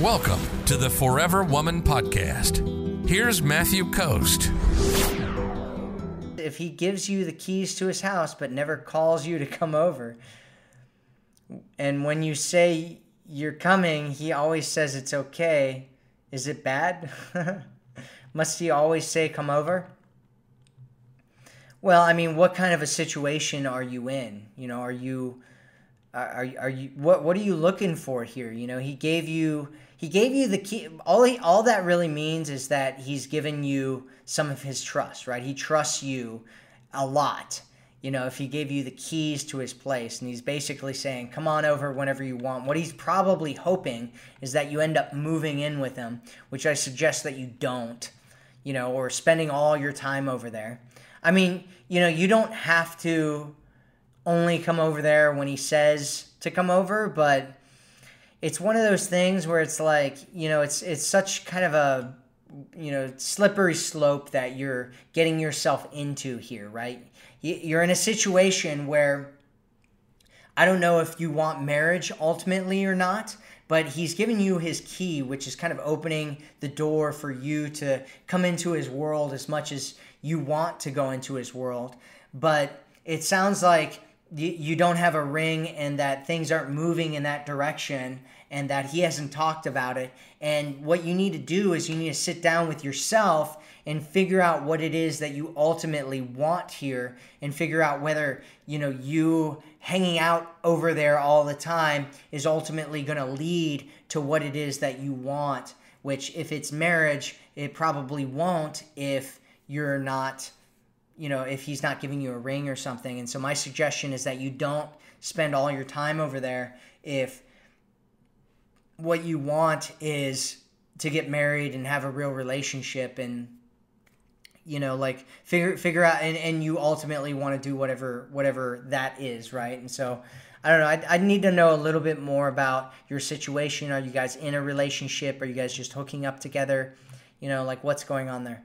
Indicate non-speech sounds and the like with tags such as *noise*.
Welcome to the Forever Woman Podcast. Here's Matthew Coast. If he gives you the keys to his house but never calls you to come over, and when you say you're coming, he always says it's okay, is it bad? *laughs* Must he always say come over? Well, I mean, what kind of a situation are you in? You know, are you are, are you what what are you looking for here? You know he gave you he gave you the key all he, all that really means is that he's given you some of his trust right? He trusts you a lot you know if he gave you the keys to his place. And he's basically saying come on over whenever you want. What he's probably hoping is that you end up moving in with him which i suggest that you don't you know or spending all your time over there. I mean you know you don't have to only come over there when he says to come over, but it's one of those things where it's like, you know, it's it's such kind of a you know, slippery slope that you're getting yourself into here, right? You're in a situation where I don't know if you want marriage ultimately or not, but he's giving you his key, which is kind of opening the door for you to come into his world as much as you want to go into his world. But it sounds like you don't have a ring and that things aren't moving in that direction and that he hasn't talked about it. And what you need to do is you need to sit down with yourself and figure out what it is that you ultimately want here and figure out whether, you know, you hanging out over there all the time is ultimately going to lead to what it is that you want, which if it's marriage, it probably won't if you're not you know, if he's not giving you a ring or something. And so my suggestion is that you don't spend all your time over there if what you want is to get married and have a real relationship and you know like figure figure out and, and you ultimately want to do whatever whatever that is right? And so i don't know I, I need to know a little bit more about your situation. Are you guys in a relationship? Are you guys just hooking up together? You know like what's going on there